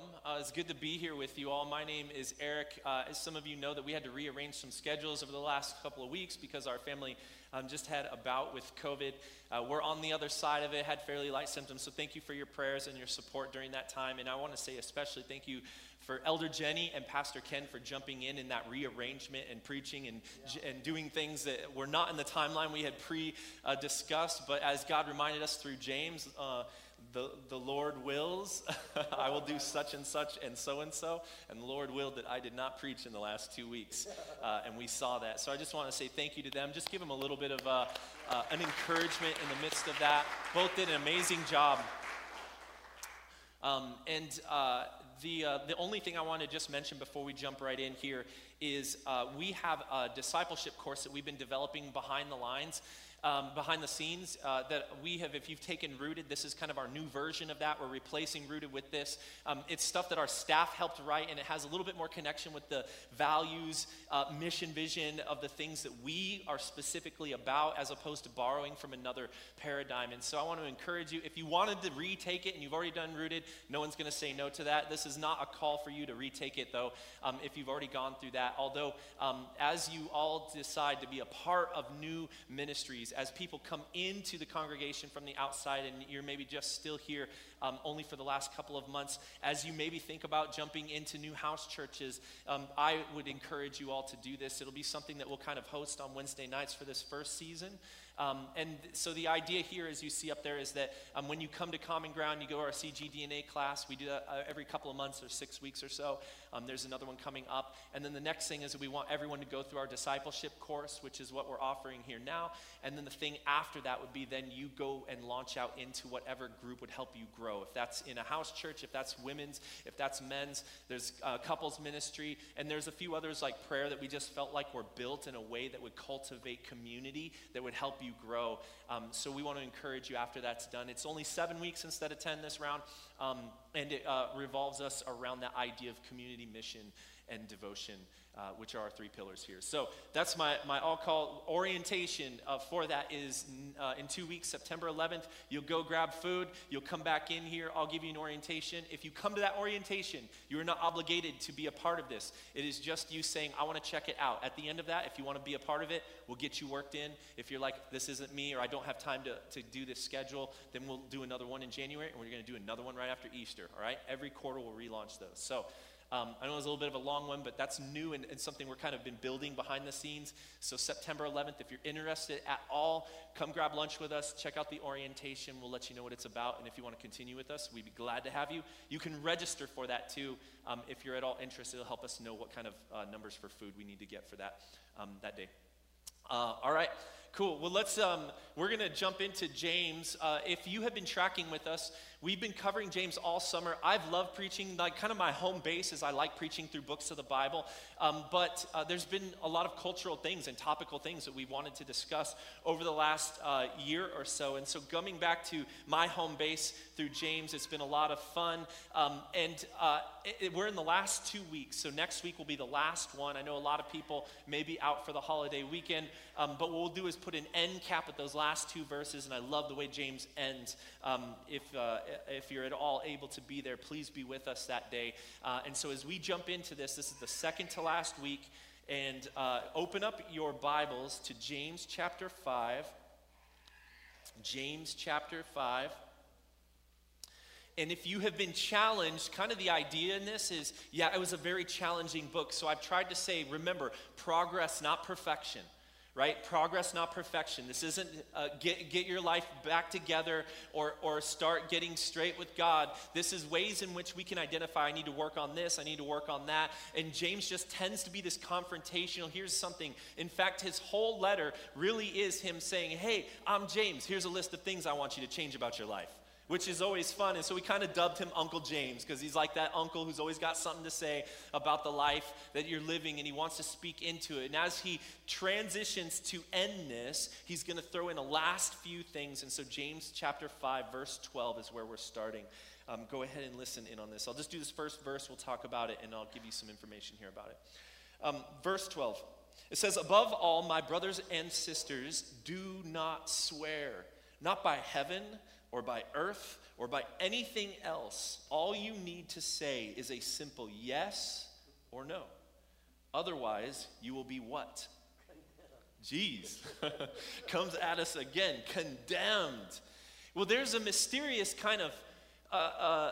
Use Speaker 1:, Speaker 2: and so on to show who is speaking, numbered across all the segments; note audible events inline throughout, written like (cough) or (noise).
Speaker 1: welcome. Uh, it's good to be here with you all. My name is Eric. Uh, as some of you know, that we had to rearrange some schedules over the last couple of weeks because our family um, just had a bout with COVID. Uh, we're on the other side of it, had fairly light symptoms. So thank you for your prayers and your support during that time. And I want to say especially thank you for Elder Jenny and Pastor Ken for jumping in in that rearrangement and preaching and, yeah. and doing things that were not in the timeline we had pre uh, discussed. But as God reminded us through James, uh, the, the Lord wills, (laughs) I will do such and such and so and so. And the Lord willed that I did not preach in the last two weeks. (laughs) Uh, and we saw that. So I just want to say thank you to them. Just give them a little bit of uh, uh, an encouragement in the midst of that. Both did an amazing job. Um, and uh, the, uh, the only thing I want to just mention before we jump right in here is uh, we have a discipleship course that we've been developing behind the lines um, behind the scenes uh, that we have, if you've taken Rooted, this is kind of our new version of that. We're replacing Rooted with this. Um, it's stuff that our staff helped write, and it has a little bit more connection with the values, uh, mission, vision of the things that we are specifically about as opposed to borrowing from another paradigm. And so I want to encourage you if you wanted to retake it and you've already done Rooted, no one's going to say no to that. This is not a call for you to retake it, though, um, if you've already gone through that. Although, um, as you all decide to be a part of new ministries, as people come into the congregation from the outside and you're maybe just still here um, only for the last couple of months, as you maybe think about jumping into new house churches, um, I would encourage you all to do this. It'll be something that we'll kind of host on Wednesday nights for this first season. Um, and so the idea here, as you see up there, is that um, when you come to Common Ground, you go to our CGDNA class. We do that uh, every couple of months or six weeks or so. Um, there's another one coming up. And then the next thing is we want everyone to go through our discipleship course, which is what we're offering here now. And then the thing after that would be then you go and launch out into whatever group would help you grow. If that's in a house church, if that's women's, if that's men's, there's uh, couples ministry, and there's a few others like prayer that we just felt like were built in a way that would cultivate community, that would help you you grow. Um, so we want to encourage you after that's done. It's only seven weeks instead of 10 this round, um, and it uh, revolves us around that idea of community mission and devotion uh, which are our three pillars here. So that's my, my all call orientation uh, for that is uh, in two weeks, September 11th. You'll go grab food. You'll come back in here. I'll give you an orientation. If you come to that orientation, you are not obligated to be a part of this. It is just you saying, I want to check it out. At the end of that, if you want to be a part of it, we'll get you worked in. If you're like, this isn't me or I don't have time to, to do this schedule, then we'll do another one in January and we're going to do another one right after Easter. All right? Every quarter we'll relaunch those. So, um, I know it's a little bit of a long one, but that's new and, and, something we're kind of been building behind the scenes. So, September 11th, if you're interested at all, come grab lunch with us, check out the orientation. We'll let you know what it's about. And if you want to continue with us, we'd be glad to have you. You can register for that too. Um, if you're at all interested, it'll help us know what kind of uh, numbers for food we need to get for that, um, that day. Uh, all right. Cool. Well, let's. Um, we're going to jump into James. Uh, if you have been tracking with us, we've been covering James all summer. I've loved preaching. Like, kind of my home base is I like preaching through books of the Bible. Um, but uh, there's been a lot of cultural things and topical things that we've wanted to discuss over the last uh, year or so. And so, coming back to my home base through James, it's been a lot of fun. Um, and uh, it, it, we're in the last two weeks. So next week will be the last one. I know a lot of people may be out for the holiday weekend. Um, but what we'll do is put an end cap at those last two verses, and I love the way James ends. Um, if, uh, if you're at all able to be there, please be with us that day. Uh, and so as we jump into this, this is the second to last week, and uh, open up your Bibles to James chapter 5. James chapter 5. And if you have been challenged, kind of the idea in this is yeah, it was a very challenging book. So I've tried to say, remember, progress, not perfection right? Progress, not perfection. This isn't uh, get, get your life back together or, or start getting straight with God. This is ways in which we can identify I need to work on this, I need to work on that. And James just tends to be this confrontational. Here's something. In fact, his whole letter really is him saying, Hey, I'm James. Here's a list of things I want you to change about your life which is always fun. And so we kind of dubbed him Uncle James because he's like that uncle who's always got something to say about the life that you're living and he wants to speak into it. And as he transitions to end this, he's going to throw in a last few things. And so James chapter 5, verse 12 is where we're starting. Um, go ahead and listen in on this. I'll just do this first verse, we'll talk about it, and I'll give you some information here about it. Um, verse 12. It says, Above all, my brothers and sisters, do not swear, not by heaven, or by earth or by anything else, all you need to say is a simple yes or no. Otherwise, you will be what? Jeez. (laughs) Comes at us again, condemned. Well, there's a mysterious kind of uh, uh,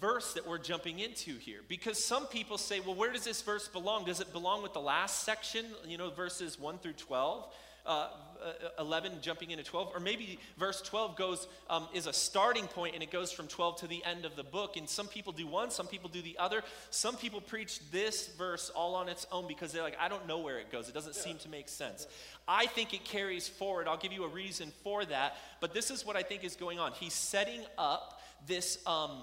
Speaker 1: verse that we're jumping into here because some people say, well, where does this verse belong? Does it belong with the last section, you know, verses 1 through 12? Uh, 11 jumping into 12 or maybe verse 12 goes um, is a starting point and it goes from 12 to the end of the book. And some people do one some people do the other. Some people preach this verse all on its own because they're like i don't know where it goes. It doesn't yeah. seem to make sense. I think it carries forward. I'll give you a reason for that. But this is what i think is going on. He's setting up this um,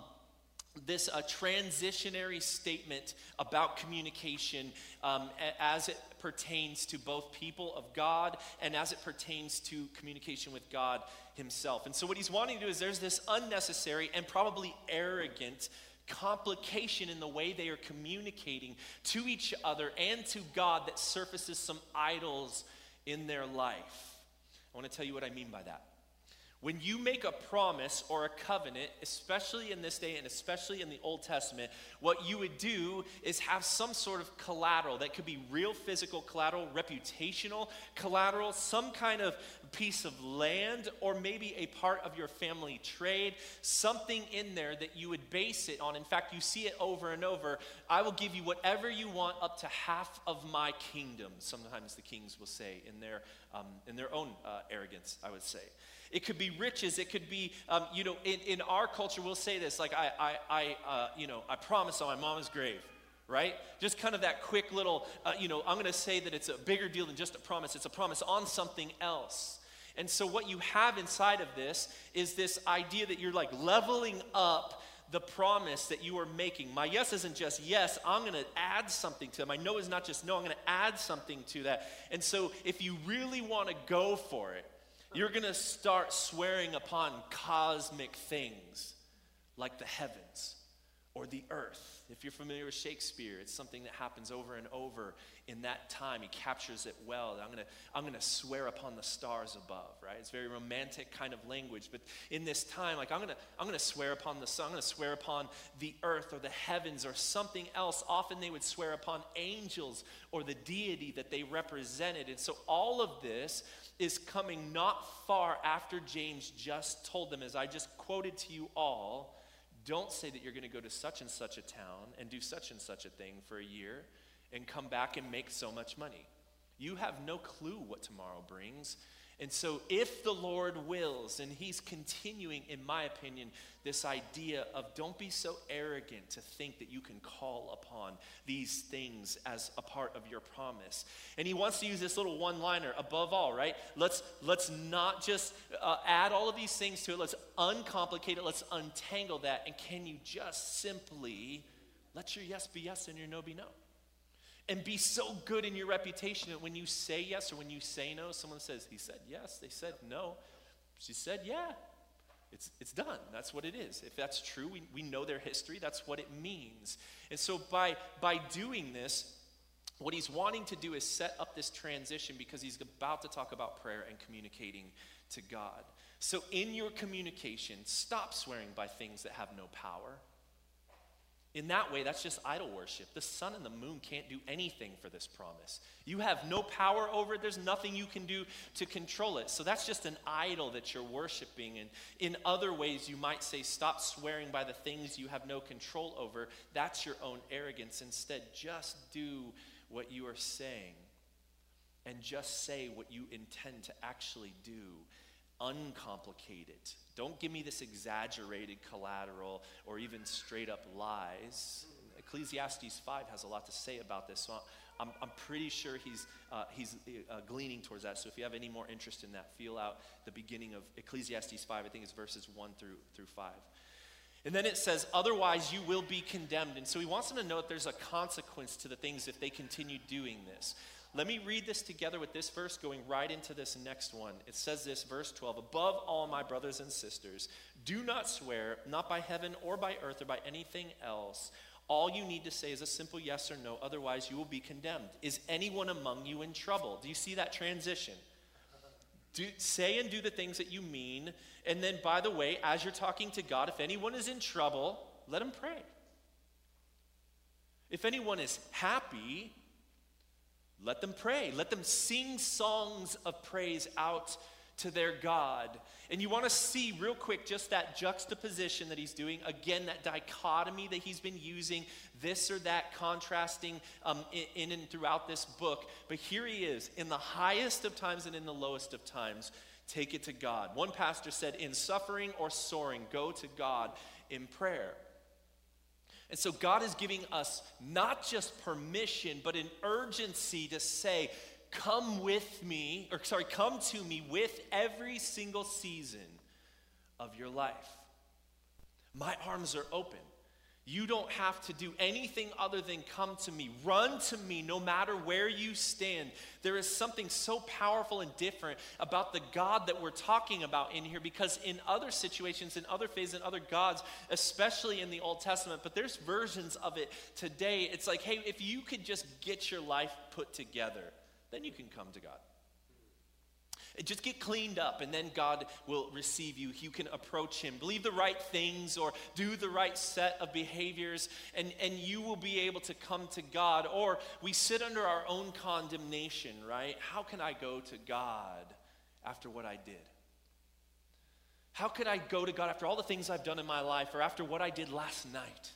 Speaker 1: this uh, transitionary statement about communication um, as it pertains to both people of God and as it pertains to communication with God Himself. And so, what He's wanting to do is there's this unnecessary and probably arrogant complication in the way they are communicating to each other and to God that surfaces some idols in their life. I want to tell you what I mean by that. When you make a promise or a covenant, especially in this day and especially in the Old Testament, what you would do is have some sort of collateral that could be real physical collateral, reputational collateral, some kind of piece of land, or maybe a part of your family trade, something in there that you would base it on. In fact, you see it over and over. I will give you whatever you want up to half of my kingdom. Sometimes the kings will say in their, um, in their own uh, arrogance, I would say. It could be riches. It could be, um, you know, in, in our culture, we'll say this like, I, I, I uh, you know, I promise on my mama's grave right? Just kind of that quick little, uh, you know, I'm going to say that it's a bigger deal than just a promise. It's a promise on something else. And so, what you have inside of this is this idea that you're like leveling up the promise that you are making. My yes isn't just yes, I'm going to add something to it. My no is not just no, I'm going to add something to that. And so, if you really want to go for it, you're going to start swearing upon cosmic things like the heavens or the earth. If you're familiar with Shakespeare, it's something that happens over and over in that time. He captures it well. I'm going to I'm going to swear upon the stars above, right? It's very romantic kind of language, but in this time like I'm going to I'm going to swear upon the sun, I'm going to swear upon the earth or the heavens or something else. Often they would swear upon angels or the deity that they represented. And so all of this is coming not far after James just told them, as I just quoted to you all, don't say that you're going to go to such and such a town and do such and such a thing for a year and come back and make so much money. You have no clue what tomorrow brings. And so, if the Lord wills, and He's continuing, in my opinion, this idea of don't be so arrogant to think that you can call upon these things as a part of your promise. And He wants to use this little one liner above all, right? Let's, let's not just uh, add all of these things to it, let's uncomplicate it, let's untangle that. And can you just simply let your yes be yes and your no be no? And be so good in your reputation that when you say yes or when you say no, someone says, He said yes, they said no. She said, Yeah. It's, it's done. That's what it is. If that's true, we, we know their history. That's what it means. And so by, by doing this, what he's wanting to do is set up this transition because he's about to talk about prayer and communicating to God. So in your communication, stop swearing by things that have no power. In that way, that's just idol worship. The sun and the moon can't do anything for this promise. You have no power over it, there's nothing you can do to control it. So that's just an idol that you're worshiping. And in other ways, you might say, stop swearing by the things you have no control over. That's your own arrogance. Instead, just do what you are saying and just say what you intend to actually do uncomplicated. Don't give me this exaggerated collateral or even straight up lies. Ecclesiastes 5 has a lot to say about this, so I'm, I'm pretty sure he's, uh, he's uh, gleaning towards that. So if you have any more interest in that, feel out the beginning of Ecclesiastes 5. I think it's verses 1 through, through 5. And then it says, otherwise you will be condemned. And so he wants them to know that there's a consequence to the things if they continue doing this. Let me read this together with this verse going right into this next one. It says this, verse 12 Above all, my brothers and sisters, do not swear, not by heaven or by earth or by anything else. All you need to say is a simple yes or no, otherwise, you will be condemned. Is anyone among you in trouble? Do you see that transition? do, say and do the things that you mean. And then, by the way, as you're talking to God, if anyone is in trouble, let him pray. If anyone is happy, let them pray. Let them sing songs of praise out to their God. And you want to see real quick just that juxtaposition that he's doing. Again, that dichotomy that he's been using, this or that contrasting um, in, in and throughout this book. But here he is, in the highest of times and in the lowest of times. Take it to God. One pastor said, In suffering or soaring, go to God in prayer. And so God is giving us not just permission, but an urgency to say, Come with me, or sorry, come to me with every single season of your life. My arms are open. You don't have to do anything other than come to me. Run to me no matter where you stand. There is something so powerful and different about the God that we're talking about in here because in other situations, in other phases, in other gods, especially in the Old Testament, but there's versions of it today. It's like, hey, if you could just get your life put together, then you can come to God. Just get cleaned up, and then God will receive you. You can approach Him. Believe the right things or do the right set of behaviors, and, and you will be able to come to God. Or we sit under our own condemnation, right? How can I go to God after what I did? How could I go to God after all the things I've done in my life or after what I did last night?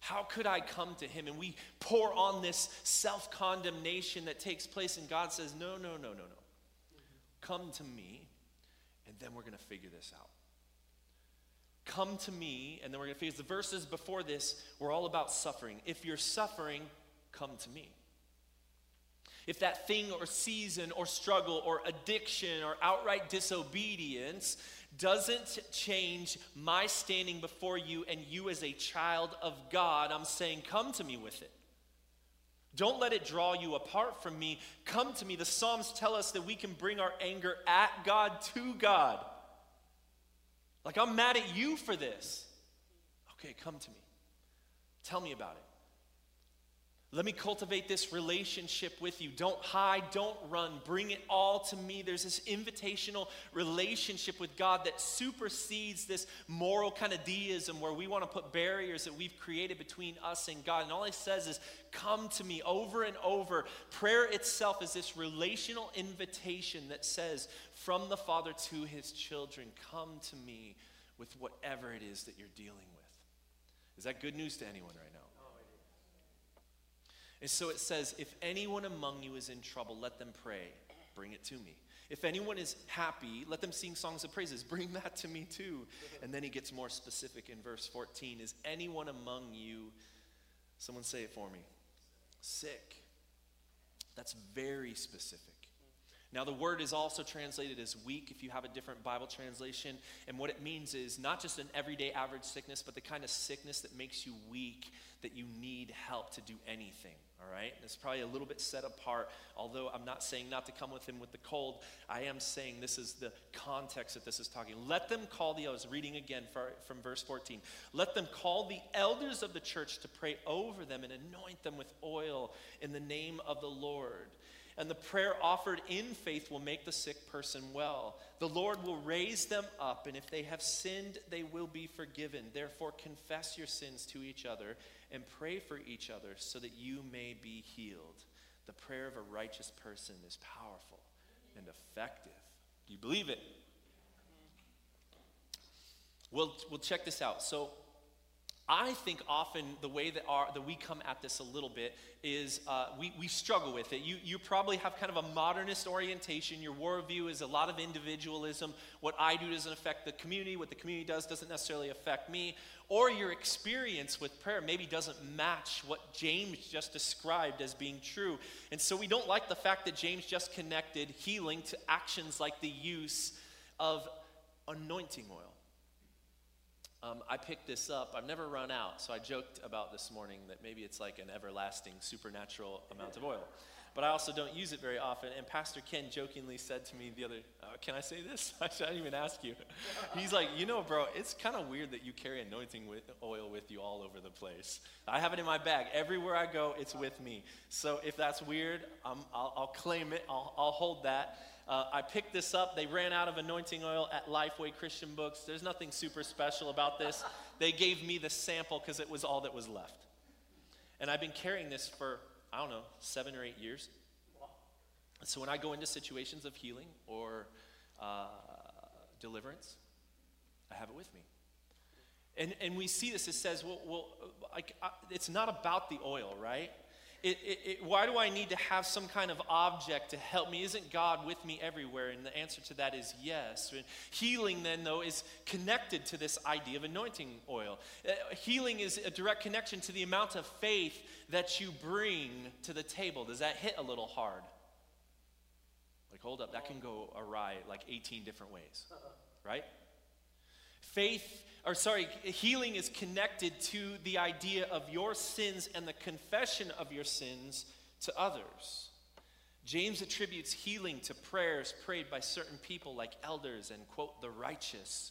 Speaker 1: How could I come to him? And we pour on this self condemnation that takes place, and God says, No, no, no, no, no. Come to me, and then we're going to figure this out. Come to me, and then we're going to figure The verses before this were all about suffering. If you're suffering, come to me. If that thing or season or struggle or addiction or outright disobedience doesn't change my standing before you and you as a child of God, I'm saying, come to me with it. Don't let it draw you apart from me. Come to me. The Psalms tell us that we can bring our anger at God to God. Like, I'm mad at you for this. Okay, come to me. Tell me about it. Let me cultivate this relationship with you. Don't hide, don't run. Bring it all to me. There's this invitational relationship with God that supersedes this moral kind of deism where we want to put barriers that we've created between us and God. And all He says is, Come to me over and over. Prayer itself is this relational invitation that says, From the Father to His children, come to me with whatever it is that you're dealing with. Is that good news to anyone right now? And so it says, if anyone among you is in trouble, let them pray. Bring it to me. If anyone is happy, let them sing songs of praises. (laughs) Bring that to me too. And then he gets more specific in verse 14. Is anyone among you, someone say it for me, sick? That's very specific. Now, the word is also translated as weak if you have a different Bible translation. And what it means is not just an everyday average sickness, but the kind of sickness that makes you weak, that you need help to do anything. All right? It's probably a little bit set apart, although I'm not saying not to come with him with the cold. I am saying this is the context that this is talking. Let them call the, was reading again from verse 14. Let them call the elders of the church to pray over them and anoint them with oil in the name of the Lord and the prayer offered in faith will make the sick person well. The Lord will raise them up, and if they have sinned, they will be forgiven. Therefore, confess your sins to each other and pray for each other so that you may be healed. The prayer of a righteous person is powerful and effective. Do you believe it? We'll, we'll check this out. So, I think often the way that, our, that we come at this a little bit is uh, we, we struggle with it. You, you probably have kind of a modernist orientation. Your worldview is a lot of individualism. What I do doesn't affect the community. What the community does doesn't necessarily affect me. Or your experience with prayer maybe doesn't match what James just described as being true. And so we don't like the fact that James just connected healing to actions like the use of anointing oil. Um, I picked this up. I've never run out, so I joked about this morning that maybe it's like an everlasting supernatural amount of oil. but I also don't use it very often. And Pastor Ken jokingly said to me the other, uh, "Can I say this? (laughs) I shouldn't even ask you." He's like, "You know, bro, it's kind of weird that you carry anointing with, oil with you all over the place. I have it in my bag everywhere I go. It's with me. So if that's weird, i will I'll claim it. I'll, I'll hold that." Uh, I picked this up. They ran out of anointing oil at Lifeway Christian Books. There's nothing super special about this. They gave me the sample because it was all that was left. And I've been carrying this for, I don't know, seven or eight years. So when I go into situations of healing or uh, deliverance, I have it with me. And, and we see this, it says, well, well like, uh, it's not about the oil, right? It, it, it, why do I need to have some kind of object to help me? Isn't God with me everywhere? And the answer to that is yes. Healing, then, though, is connected to this idea of anointing oil. Uh, healing is a direct connection to the amount of faith that you bring to the table. Does that hit a little hard? Like, hold up, that can go awry like 18 different ways, right? Faith or sorry, healing is connected to the idea of your sins and the confession of your sins to others. James attributes healing to prayers prayed by certain people like elders and, quote, the righteous,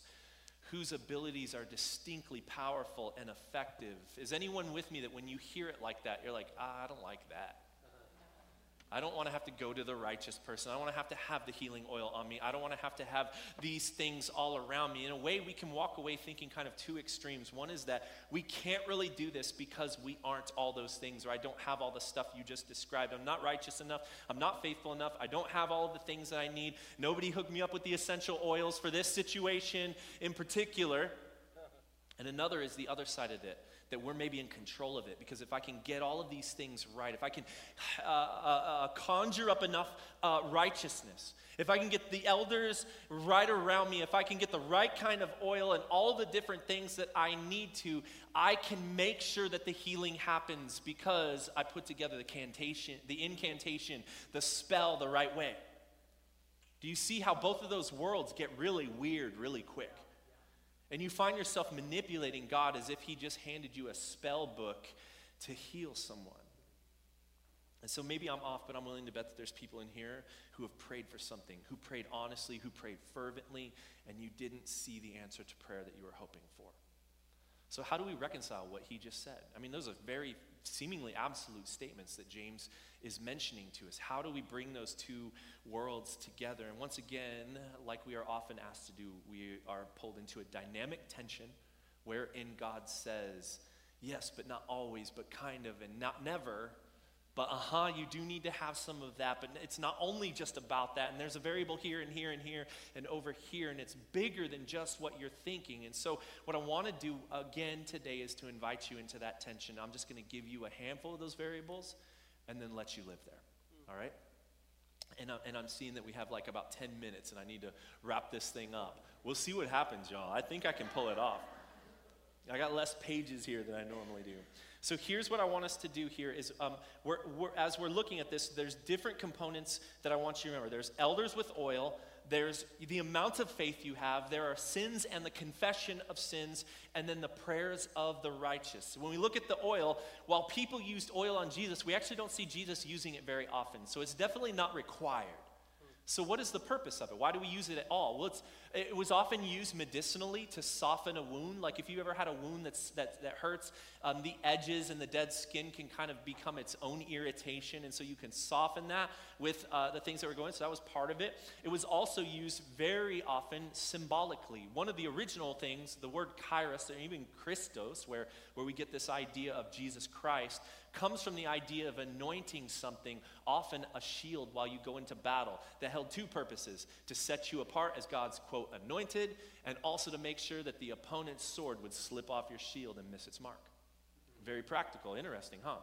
Speaker 1: whose abilities are distinctly powerful and effective. Is anyone with me that when you hear it like that, you're like, ah, I don't like that? I don't want to have to go to the righteous person. I don't want to have to have the healing oil on me. I don't want to have to have these things all around me. In a way, we can walk away thinking kind of two extremes. One is that we can't really do this because we aren't all those things, or I don't have all the stuff you just described. I'm not righteous enough. I'm not faithful enough. I don't have all of the things that I need. Nobody hooked me up with the essential oils for this situation in particular. And another is the other side of it that we're maybe in control of it. Because if I can get all of these things right, if I can (sighs) uh, uh, uh, conjure up enough uh, righteousness, if I can get the elders right around me, if I can get the right kind of oil and all the different things that I need to, I can make sure that the healing happens because I put together the cantation, the incantation, the spell the right way. Do you see how both of those worlds get really weird really quick? And you find yourself manipulating God as if He just handed you a spell book to heal someone. And so maybe I'm off, but I'm willing to bet that there's people in here who have prayed for something, who prayed honestly, who prayed fervently, and you didn't see the answer to prayer that you were hoping for. So, how do we reconcile what he just said? I mean, those are very seemingly absolute statements that James is mentioning to us. How do we bring those two worlds together? And once again, like we are often asked to do, we are pulled into a dynamic tension wherein God says, yes, but not always, but kind of, and not never. But uh huh, you do need to have some of that. But it's not only just about that. And there's a variable here and here and here and over here. And it's bigger than just what you're thinking. And so, what I want to do again today is to invite you into that tension. I'm just going to give you a handful of those variables and then let you live there. All right? And, and I'm seeing that we have like about 10 minutes and I need to wrap this thing up. We'll see what happens, y'all. I think I can pull it off. I got less pages here than I normally do. So here's what I want us to do here is um, we're, we're, as we're looking at this, there's different components that I want you to remember. There's elders with oil, there's the amount of faith you have, there are sins and the confession of sins, and then the prayers of the righteous. When we look at the oil, while people used oil on Jesus, we actually don't see Jesus using it very often. So it's definitely not required. So, what is the purpose of it? Why do we use it at all? Well, it was often used medicinally to soften a wound. Like if you ever had a wound that's, that, that hurts, um, the edges and the dead skin can kind of become its own irritation. And so you can soften that with uh, the things that were going. So that was part of it. It was also used very often symbolically. One of the original things, the word kairos, or even Christos, where, where we get this idea of Jesus Christ, comes from the idea of anointing something, often a shield, while you go into battle, that held two purposes to set you apart as God's, quote, anointed, and also to make sure that the opponent's sword would slip off your shield and miss its mark. Very practical, interesting, huh?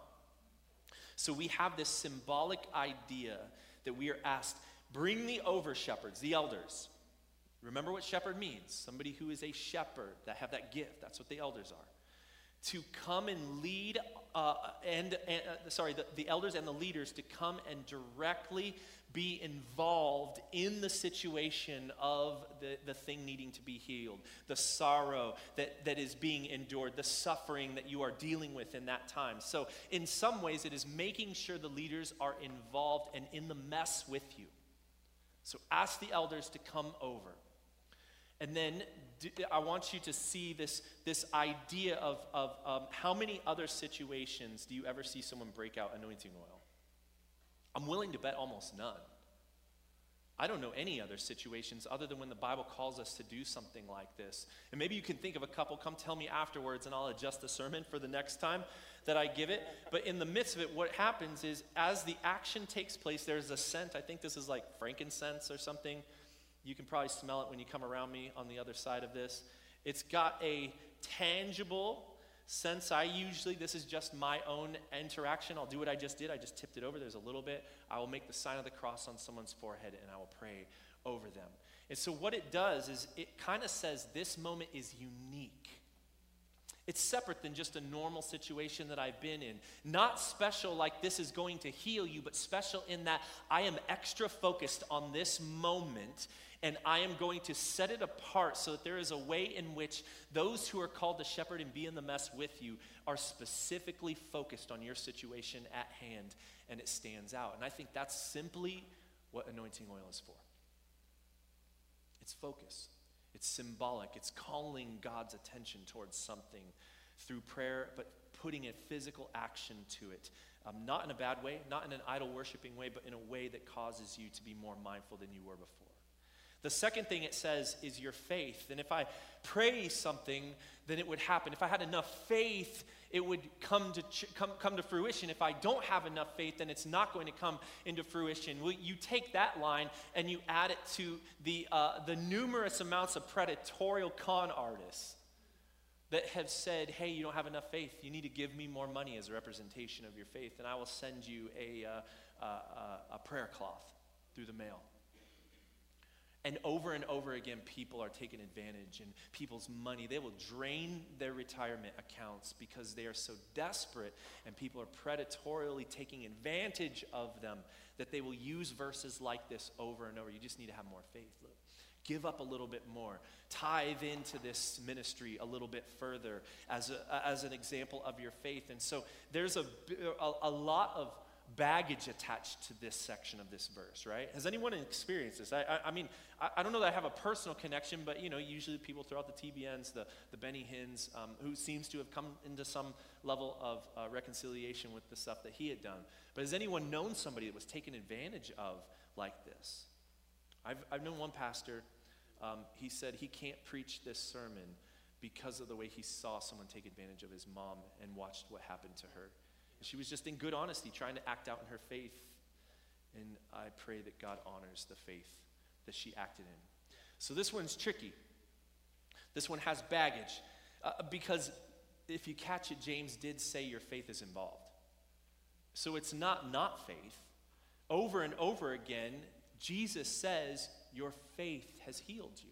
Speaker 1: So we have this symbolic idea that we are asked bring the over shepherds, the elders. Remember what shepherd means somebody who is a shepherd, that have that gift. That's what the elders are to come and lead, uh, and, and uh, sorry, the, the elders and the leaders to come and directly be involved in the situation of the, the thing needing to be healed, the sorrow that, that is being endured, the suffering that you are dealing with in that time. So, in some ways, it is making sure the leaders are involved and in the mess with you. So, ask the elders to come over. And then I want you to see this, this idea of, of um, how many other situations do you ever see someone break out anointing oil? I'm willing to bet almost none. I don't know any other situations other than when the Bible calls us to do something like this. And maybe you can think of a couple, come tell me afterwards, and I'll adjust the sermon for the next time that I give it. But in the midst of it, what happens is as the action takes place, there's a scent. I think this is like frankincense or something. You can probably smell it when you come around me on the other side of this. It's got a tangible sense. I usually, this is just my own interaction, I'll do what I just did. I just tipped it over. There's a little bit. I will make the sign of the cross on someone's forehead and I will pray over them. And so, what it does is it kind of says this moment is unique. It's separate than just a normal situation that I've been in. Not special like this is going to heal you, but special in that I am extra focused on this moment and I am going to set it apart so that there is a way in which those who are called to shepherd and be in the mess with you are specifically focused on your situation at hand and it stands out. And I think that's simply what anointing oil is for. It's focus. It's symbolic. It's calling God's attention towards something through prayer, but putting a physical action to it. Um, not in a bad way, not in an idol worshiping way, but in a way that causes you to be more mindful than you were before. The second thing it says is your faith. And if I pray something, then it would happen. If I had enough faith, it would come to, come, come to fruition. If I don't have enough faith, then it's not going to come into fruition. Well, you take that line and you add it to the, uh, the numerous amounts of predatory con artists that have said, hey, you don't have enough faith. You need to give me more money as a representation of your faith, and I will send you a, uh, uh, a prayer cloth through the mail. And over and over again, people are taking advantage and people's money. They will drain their retirement accounts because they are so desperate and people are predatorily taking advantage of them that they will use verses like this over and over. You just need to have more faith. Look, give up a little bit more. Tithe into this ministry a little bit further as, a, as an example of your faith. And so there's a, a, a lot of baggage attached to this section of this verse, right? Has anyone experienced this? I, I, I mean, I, I, don't know that I have a personal connection, but you know, usually people throughout the TBNs, the, the Benny Hins, um, who seems to have come into some level of uh, reconciliation with the stuff that he had done. But has anyone known somebody that was taken advantage of like this? I've, I've known one pastor, um, he said he can't preach this sermon because of the way he saw someone take advantage of his mom and watched what happened to her. She was just in good honesty, trying to act out in her faith. And I pray that God honors the faith that she acted in. So this one's tricky. This one has baggage. Uh, because if you catch it, James did say your faith is involved. So it's not not faith. Over and over again, Jesus says, Your faith has healed you.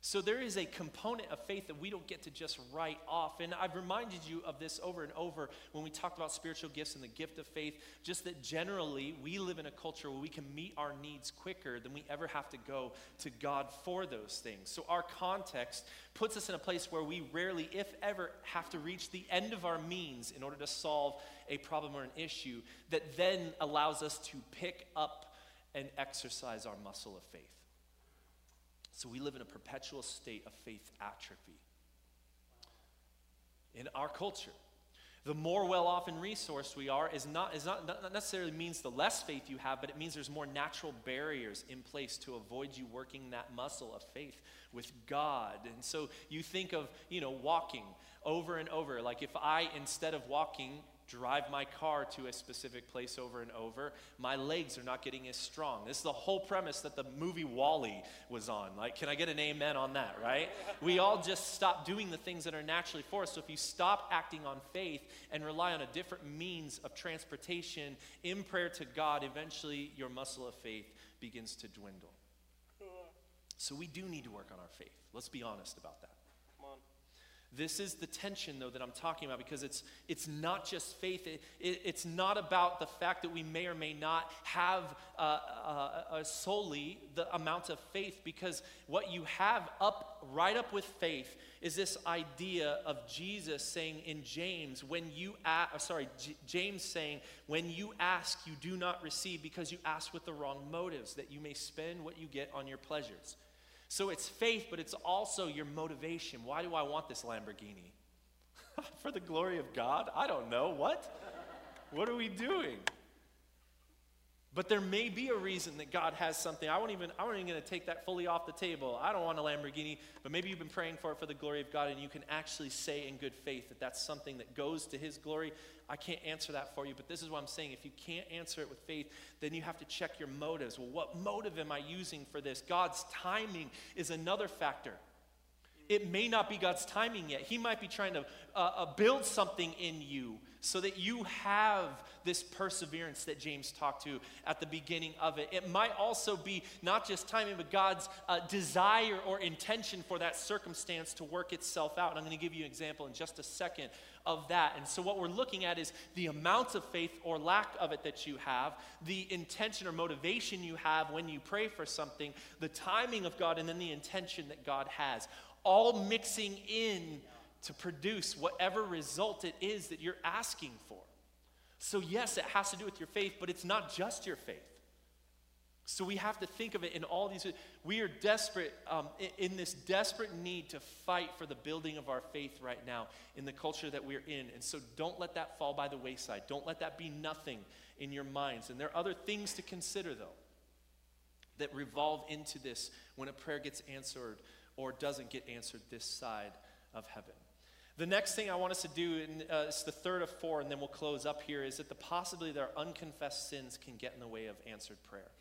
Speaker 1: So there is a component of faith that we don't get to just write off. And I've reminded you of this over and over when we talked about spiritual gifts and the gift of faith, just that generally we live in a culture where we can meet our needs quicker than we ever have to go to God for those things. So our context puts us in a place where we rarely, if ever, have to reach the end of our means in order to solve a problem or an issue that then allows us to pick up and exercise our muscle of faith. So we live in a perpetual state of faith atrophy. In our culture, the more well off and resourced we are is not, is not, not necessarily means the less faith you have, but it means there's more natural barriers in place to avoid you working that muscle of faith with God. And so you think of, you know, walking over and over. Like if I, instead of walking, drive my car to a specific place over and over, my legs are not getting as strong. This is the whole premise that the movie WALL-E was on. Like, can I get an amen on that, right? we all just stop doing the things that are naturally for us. So if you stop acting on faith and rely on a different means of transportation in prayer to God, eventually your muscle of faith begins to dwindle. So we do need to work on our faith. Let's be honest about that. This is the tension, though, that I'm talking about because it's, it's not just faith. It, it, it's not about the fact that we may or may not have uh, uh, uh, solely the amount of faith because what you have up, right up with faith, is this idea of Jesus saying in James, when you ask, uh, sorry, J- James saying, when you ask, you do not receive because you ask with the wrong motives, that you may spend what you get on your pleasures. So it's faith, but it's also your motivation. Why do I want this Lamborghini? (laughs) For the glory of God? I don't know. What? what are we doing? But there may be a reason that God has something. I won't even, I won't even going to take that fully off the table. I don't want a Lamborghini, but maybe you've been praying for it for the glory of God, and you can actually say in good faith that that's something that goes to His glory. I can't answer that for you, but this is what I'm saying. If you can't answer it with faith, then you have to check your motives. Well, what motive am I using for this? God's timing is another factor it may not be God's timing yet. He might be trying to uh, uh, build something in you so that you have this perseverance that James talked to at the beginning of it. It might also be not just timing, but God's uh, desire or intention for that circumstance to work itself out. And I'm going to give you an example in just a second of that. And so, what we're looking at is the amount of faith or lack of it that you have, the intention or motivation you have when you pray for something, the timing of God, and then the intention that God has all mixing in to produce whatever result it is that you're asking for. So, yes, it has to do with your faith, but it's not just your faith. So, we have to think of it in all these. We are desperate, um, in, in this desperate need to fight for the building of our faith right now in the culture that we're in. And so, don't let that fall by the wayside. Don't let that be nothing in your minds. And there are other things to consider, though, that revolve into this when a prayer gets answered or doesn't get answered this side of heaven. The next thing I want us to do, and uh, it's the third of four, and then we'll close up here, is that the possibility that our unconfessed sins can get in the way of answered prayer.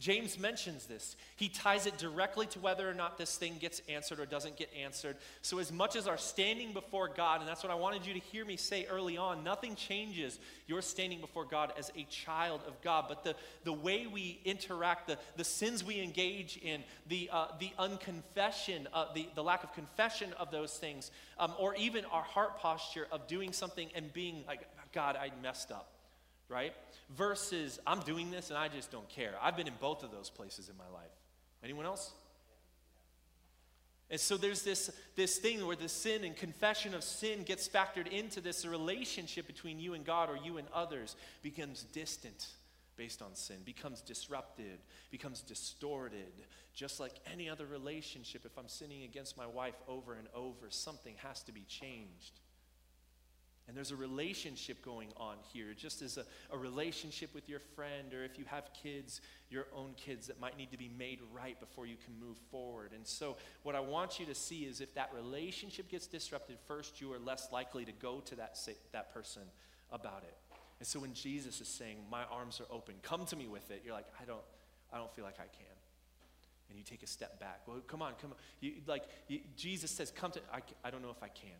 Speaker 1: James mentions this. He ties it directly to whether or not this thing gets answered or doesn't get answered. So, as much as our standing before God, and that's what I wanted you to hear me say early on, nothing changes your standing before God as a child of God. But the, the way we interact, the, the sins we engage in, the, uh, the unconfession, uh, the, the lack of confession of those things, um, or even our heart posture of doing something and being like, God, I messed up, right? versus I'm doing this and I just don't care. I've been in both of those places in my life. Anyone else? And so there's this, this thing where the sin and confession of sin gets factored into this relationship between you and God or you and others becomes distant based on sin, becomes disrupted, becomes distorted. Just like any other relationship, if I'm sinning against my wife over and over, something has to be changed. And there's a relationship going on here, just as a, a relationship with your friend, or if you have kids, your own kids that might need to be made right before you can move forward. And so, what I want you to see is if that relationship gets disrupted, first, you are less likely to go to that, that person about it. And so, when Jesus is saying, My arms are open, come to me with it, you're like, I don't, I don't feel like I can and you take a step back. Well, come on, come on. You, like you, Jesus says, "Come to." I, I don't know if I can.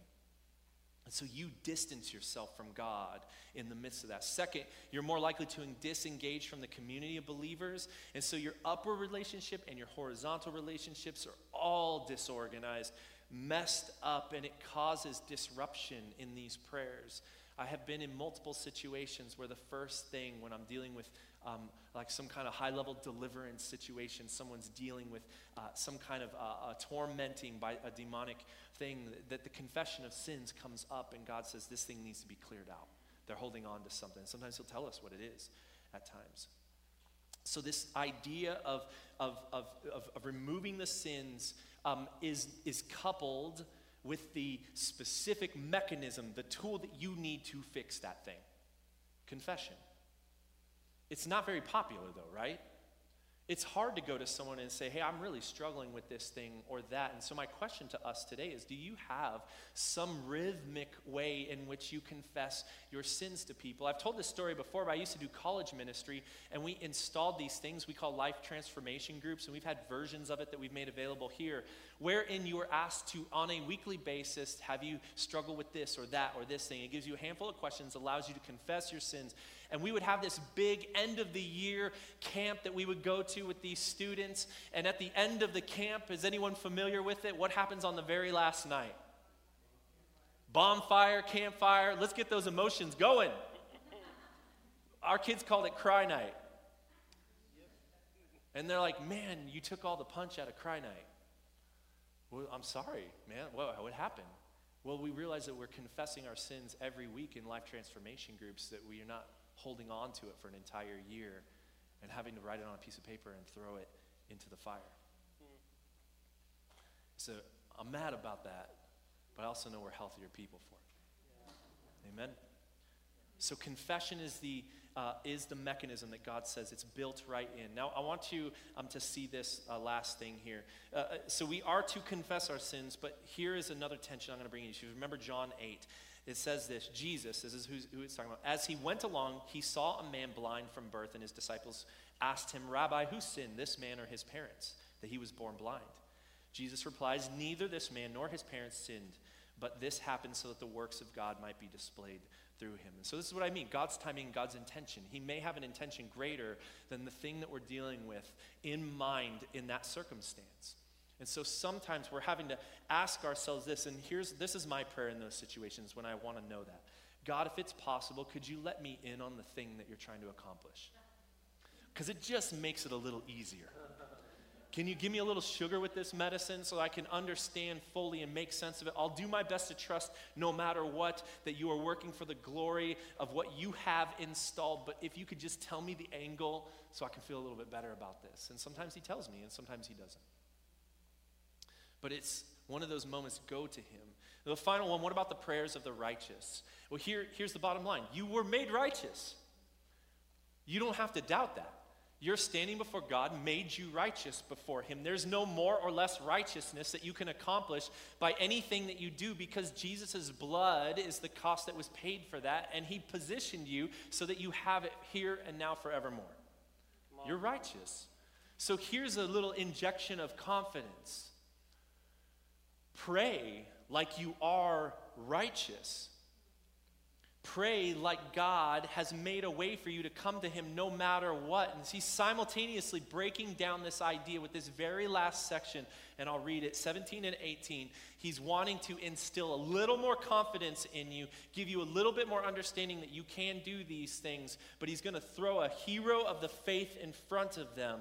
Speaker 1: And so you distance yourself from God in the midst of that. Second, you're more likely to disengage from the community of believers. And so your upper relationship and your horizontal relationships are all disorganized, messed up, and it causes disruption in these prayers. I have been in multiple situations where the first thing when I'm dealing with um, like some kind of high level deliverance situation, someone's dealing with uh, some kind of uh, tormenting by a demonic thing, that the confession of sins comes up and God says this thing needs to be cleared out. They're holding on to something. Sometimes He'll tell us what it is at times. So, this idea of, of, of, of, of removing the sins um, is, is coupled with the specific mechanism, the tool that you need to fix that thing confession. It's not very popular, though, right? It's hard to go to someone and say, hey, I'm really struggling with this thing or that. And so, my question to us today is do you have some rhythmic way in which you confess your sins to people? I've told this story before, but I used to do college ministry, and we installed these things we call life transformation groups, and we've had versions of it that we've made available here, wherein you are asked to, on a weekly basis, have you struggled with this or that or this thing? It gives you a handful of questions, allows you to confess your sins. And we would have this big end of the year camp that we would go to with these students. And at the end of the camp, is anyone familiar with it? What happens on the very last night? bonfire, campfire. Let's get those emotions going. Our kids called it cry night. And they're like, man, you took all the punch out of cry night. Well, I'm sorry, man. What, what happened? Well, we realize that we're confessing our sins every week in life transformation groups, that we are not holding on to it for an entire year and having to write it on a piece of paper and throw it into the fire. So I'm mad about that, but I also know we're healthier people for it. Amen? So confession is the uh, is the mechanism that God says it's built right in. Now, I want you um, to see this uh, last thing here. Uh, uh so, we are to confess our sins, but here is another tension I'm going to bring you to. Remember John 8. It says this Jesus, this is who it's talking about. As he went along, he saw a man blind from birth, and his disciples asked him, Rabbi, who sinned, this man or his parents, that he was born blind? Jesus replies, Neither this man nor his parents sinned, but this happened so that the works of God might be displayed through him. And so this is what I mean God's timing, God's intention. He may have an intention greater than the thing that we're dealing with in mind in that circumstance. And so sometimes we're having to ask ourselves this, and here's this is my prayer in those situations when I want to know that. God, if it's possible, could you let me in on the thing that you're trying to accomplish? Because it just makes it a little easier. Can you give me a little sugar with this medicine so I can understand fully and make sense of it? I'll do my best to trust no matter what that you are working for the glory of what you have installed. But if you could just tell me the angle so I can feel a little bit better about this. And sometimes he tells me, and sometimes he doesn't. But it's one of those moments, go to him. The final one, what about the prayers of the righteous? Well, here, here's the bottom line you were made righteous. You don't have to doubt that. Your standing before God made you righteous before Him. There's no more or less righteousness that you can accomplish by anything that you do because Jesus' blood is the cost that was paid for that, and He positioned you so that you have it here and now forevermore. You're righteous. So here's a little injection of confidence pray like you are righteous. Pray like God has made a way for you to come to Him no matter what. And He's simultaneously breaking down this idea with this very last section, and I'll read it 17 and 18. He's wanting to instill a little more confidence in you, give you a little bit more understanding that you can do these things, but He's going to throw a hero of the faith in front of them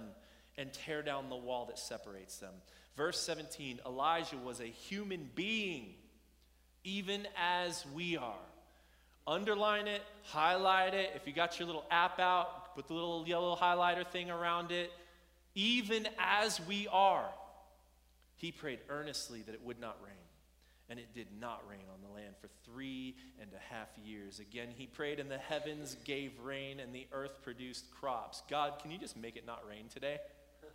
Speaker 1: and tear down the wall that separates them. Verse 17 Elijah was a human being, even as we are underline it, highlight it. If you got your little app out, put the little yellow highlighter thing around it. Even as we are, he prayed earnestly that it would not rain. And it did not rain on the land for three and a half years. Again, he prayed, and the heavens gave rain, and the earth produced crops. God, can you just make it not rain today? (laughs)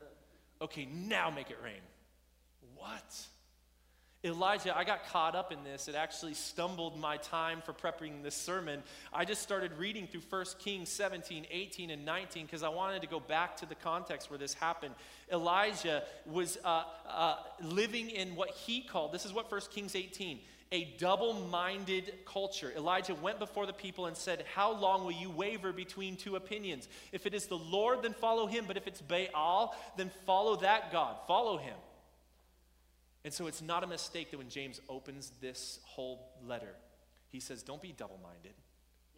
Speaker 1: Okay, now make it rain. What? Elijah, I got caught up in this. It actually stumbled my time for prepping this sermon. I just started reading through 1 Kings 17, 18, and 19 because I wanted to go back to the context where this happened. Elijah was uh, uh, living in what he called, this is what 1 Kings 18, a double minded culture. Elijah went before the people and said, How long will you waver between two opinions? If it is the Lord, then follow him. But if it's Baal, then follow that God. Follow him. And so it's not a mistake that when James opens this whole letter, he says, Don't be double minded.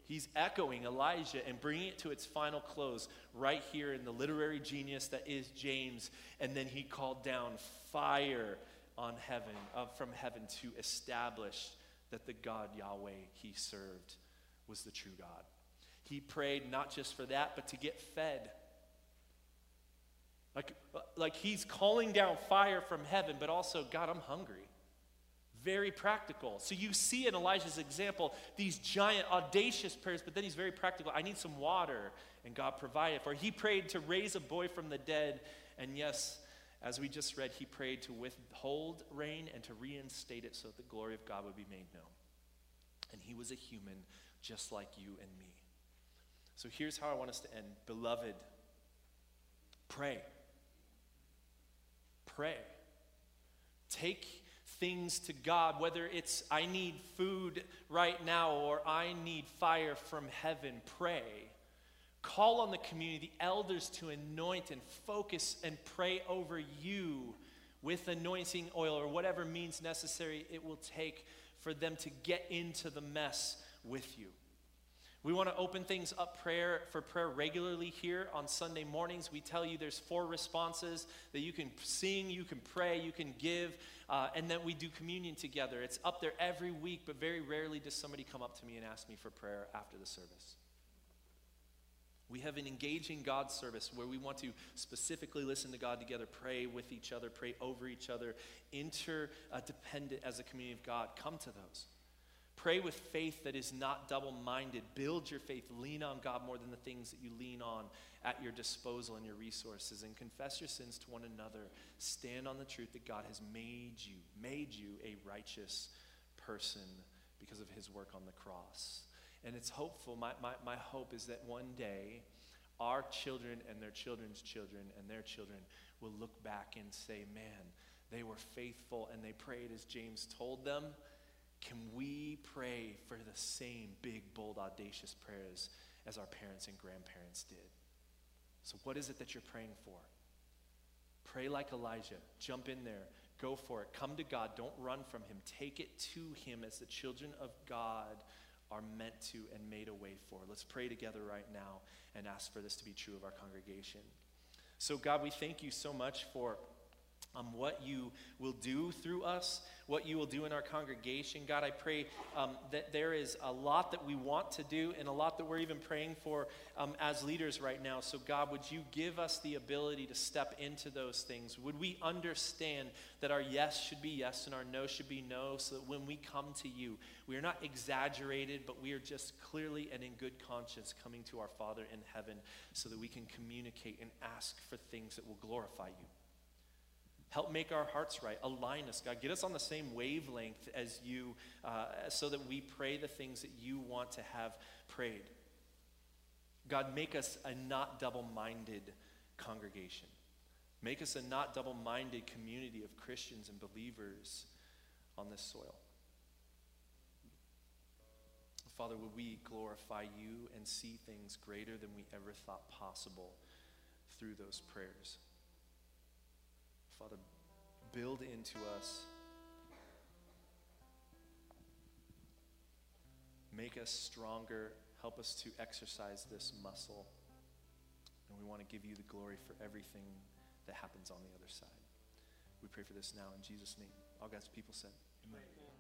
Speaker 1: He's echoing Elijah and bringing it to its final close right here in the literary genius that is James. And then he called down fire on heaven, uh, from heaven to establish that the God Yahweh he served was the true God. He prayed not just for that, but to get fed. Like, like he's calling down fire from heaven, but also, God, I'm hungry. Very practical. So you see in Elijah's example these giant, audacious prayers, but then he's very practical. I need some water, and God provided for. He prayed to raise a boy from the dead, and yes, as we just read, he prayed to withhold rain and to reinstate it so that the glory of God would be made known. And he was a human just like you and me. So here's how I want us to end. Beloved, pray pray. Take things to God, whether it's I need food right now or I need fire from heaven, pray. Call on the community, the elders to anoint and focus and pray over you with anointing oil or whatever means necessary it will take for them to get into the mess with you. We want to open things up prayer for prayer regularly here on Sunday mornings. We tell you there's four responses that you can sing, you can pray, you can give, uh, and then we do communion together. It's up there every week, but very rarely does somebody come up to me and ask me for prayer after the service. We have an engaging God service where we want to specifically listen to God together, pray with each other, pray over each other, interdependent as a community of God. Come to those. Pray with faith that is not double minded. Build your faith. Lean on God more than the things that you lean on at your disposal and your resources. And confess your sins to one another. Stand on the truth that God has made you, made you a righteous person because of his work on the cross. And it's hopeful. My, my, my hope is that one day our children and their children's children and their children will look back and say, man, they were faithful and they prayed as James told them. Can we pray for the same big, bold, audacious prayers as our parents and grandparents did? So, what is it that you're praying for? Pray like Elijah. Jump in there. Go for it. Come to God. Don't run from Him. Take it to Him as the children of God are meant to and made a way for. Let's pray together right now and ask for this to be true of our congregation. So, God, we thank you so much for um, what you will do through us, what you will do in our congregation. God, I pray um, that there is a lot that we want to do and a lot that we're even praying for um, as leaders right now. So, God, would you give us the ability to step into those things? Would we understand that our yes should be yes and our no should be no, so that when we come to you, we are not exaggerated, but we are just clearly and in good conscience coming to our Father in heaven so that we can communicate and ask for things that will glorify you. Help make our hearts right. Align us, God. Get us on the same wavelength as you uh, so that we pray the things that you want to have prayed. God, make us a not double minded congregation. Make us a not double minded community of Christians and believers on this soil. Father, would we glorify you and see things greater than we ever thought possible through those prayers? Father, build into us, make us stronger, help us to exercise this muscle. And we want to give you the glory for everything that happens on the other side. We pray for this now in Jesus' name. All God's people said, Amen. Amen.